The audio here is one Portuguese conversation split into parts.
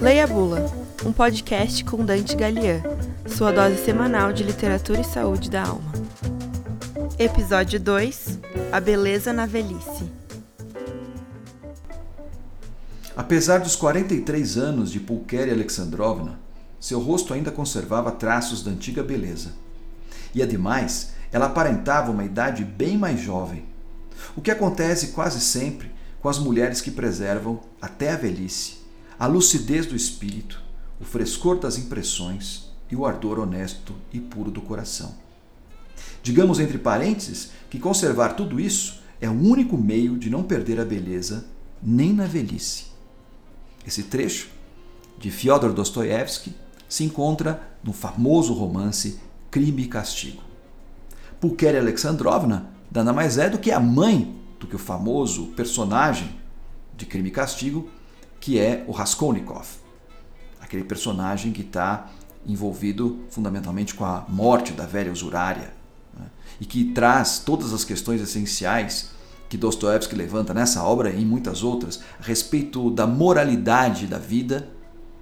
Leia Bula, um podcast com Dante Galian, sua dose semanal de literatura e saúde da alma. Episódio 2 A Beleza na Velhice. Apesar dos 43 anos de Pulquéria Alexandrovna, seu rosto ainda conservava traços da antiga beleza. E ademais, ela aparentava uma idade bem mais jovem, o que acontece quase sempre com as mulheres que preservam, até a velhice, a lucidez do espírito, o frescor das impressões e o ardor honesto e puro do coração. Digamos entre parênteses que conservar tudo isso é o único meio de não perder a beleza nem na velhice. Esse trecho de Fyodor Dostoiévski se encontra no famoso romance Crime e Castigo. Pulquéria Alexandrovna nada mais é do que a mãe do que o famoso personagem de Crime e Castigo, que é o Raskolnikov, aquele personagem que está envolvido fundamentalmente com a morte da velha usurária né? e que traz todas as questões essenciais que Dostoevsky levanta nessa obra e em muitas outras a respeito da moralidade da vida,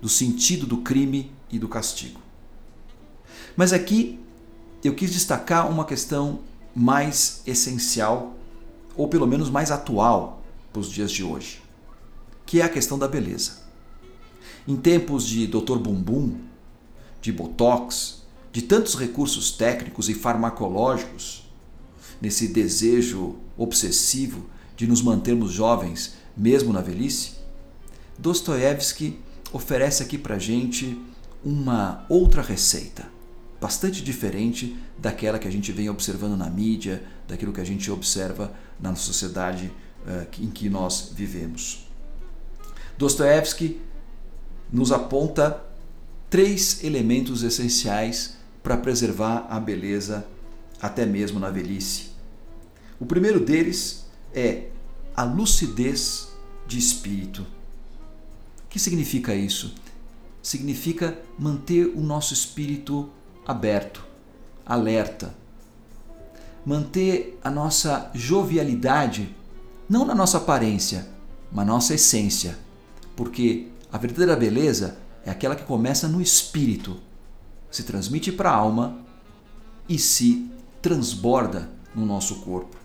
do sentido do crime e do castigo. Mas aqui eu quis destacar uma questão mais essencial, ou pelo menos mais atual para os dias de hoje, que é a questão da beleza. Em tempos de Dr. Bumbum, de Botox, de tantos recursos técnicos e farmacológicos, nesse desejo obsessivo de nos mantermos jovens mesmo na velhice, Dostoiévski oferece aqui para gente uma outra receita, bastante diferente daquela que a gente vem observando na mídia, daquilo que a gente observa na sociedade uh, em que nós vivemos. Dostoevsky nos aponta três elementos essenciais para preservar a beleza até mesmo na velhice. O primeiro deles é a lucidez de espírito. O que significa isso? significa manter o nosso espírito aberto, alerta. Manter a nossa jovialidade, não na nossa aparência, mas na nossa essência. Porque a verdadeira beleza é aquela que começa no espírito, se transmite para a alma e se transborda no nosso corpo.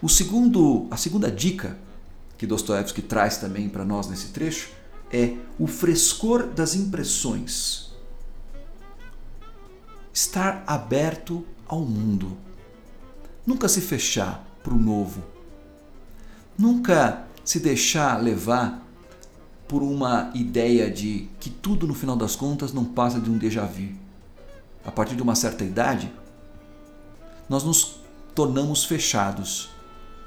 O segundo, a segunda dica que Dostoevsky traz também para nós nesse trecho é o frescor das impressões. Estar aberto ao mundo. Nunca se fechar para o novo. Nunca se deixar levar por uma ideia de que tudo no final das contas não passa de um déjà vu. A partir de uma certa idade, nós nos tornamos fechados.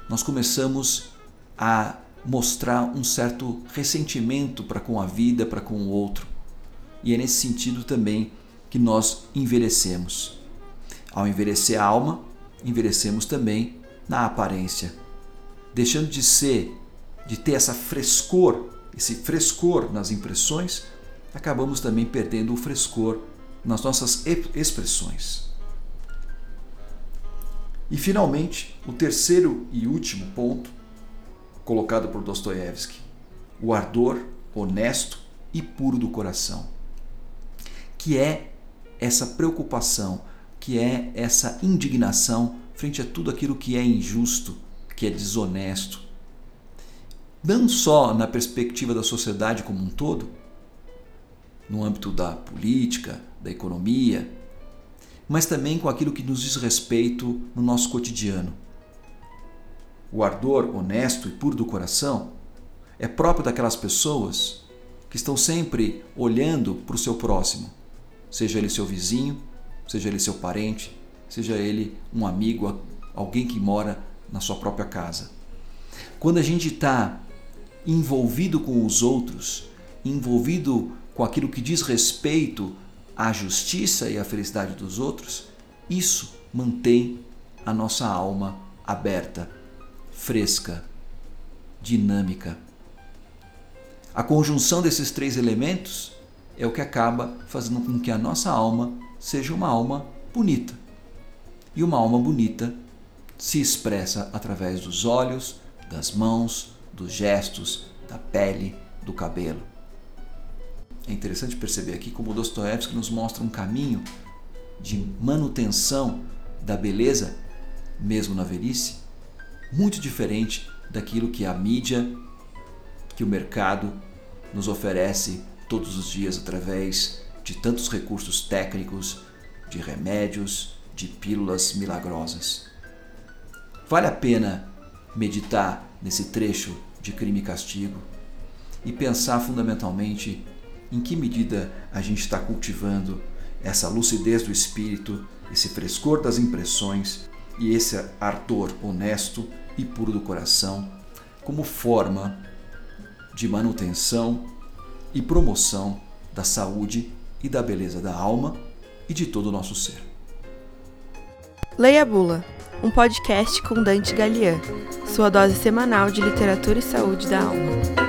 Nós começamos a mostrar um certo ressentimento para com a vida, para com o outro. E é nesse sentido também que nós envelhecemos. Ao envelhecer a alma, envelhecemos também na aparência, deixando de ser, de ter essa frescor, esse frescor nas impressões, acabamos também perdendo o frescor nas nossas expressões. E finalmente, o terceiro e último ponto colocado por Dostoiévski, o ardor honesto e puro do coração, que é essa preocupação, que é essa indignação frente a tudo aquilo que é injusto, que é desonesto. Não só na perspectiva da sociedade como um todo, no âmbito da política, da economia, mas também com aquilo que nos diz respeito no nosso cotidiano o ardor honesto e puro do coração é próprio daquelas pessoas que estão sempre olhando para o seu próximo, seja ele seu vizinho, seja ele seu parente, seja ele um amigo, alguém que mora na sua própria casa. Quando a gente está envolvido com os outros, envolvido com aquilo que diz respeito à justiça e à felicidade dos outros, isso mantém a nossa alma aberta fresca, dinâmica. A conjunção desses três elementos é o que acaba fazendo com que a nossa alma seja uma alma bonita. E uma alma bonita se expressa através dos olhos, das mãos, dos gestos, da pele, do cabelo. É interessante perceber aqui como Dostoiévski nos mostra um caminho de manutenção da beleza, mesmo na velhice, muito diferente daquilo que a mídia, que o mercado nos oferece todos os dias através de tantos recursos técnicos, de remédios, de pílulas milagrosas. Vale a pena meditar nesse trecho de crime e castigo e pensar fundamentalmente em que medida a gente está cultivando essa lucidez do espírito, esse frescor das impressões e esse ardor honesto e puro do coração como forma de manutenção e promoção da saúde e da beleza da alma e de todo o nosso ser. Leia Bula, um podcast com Dante Galian, sua dose semanal de literatura e saúde da alma.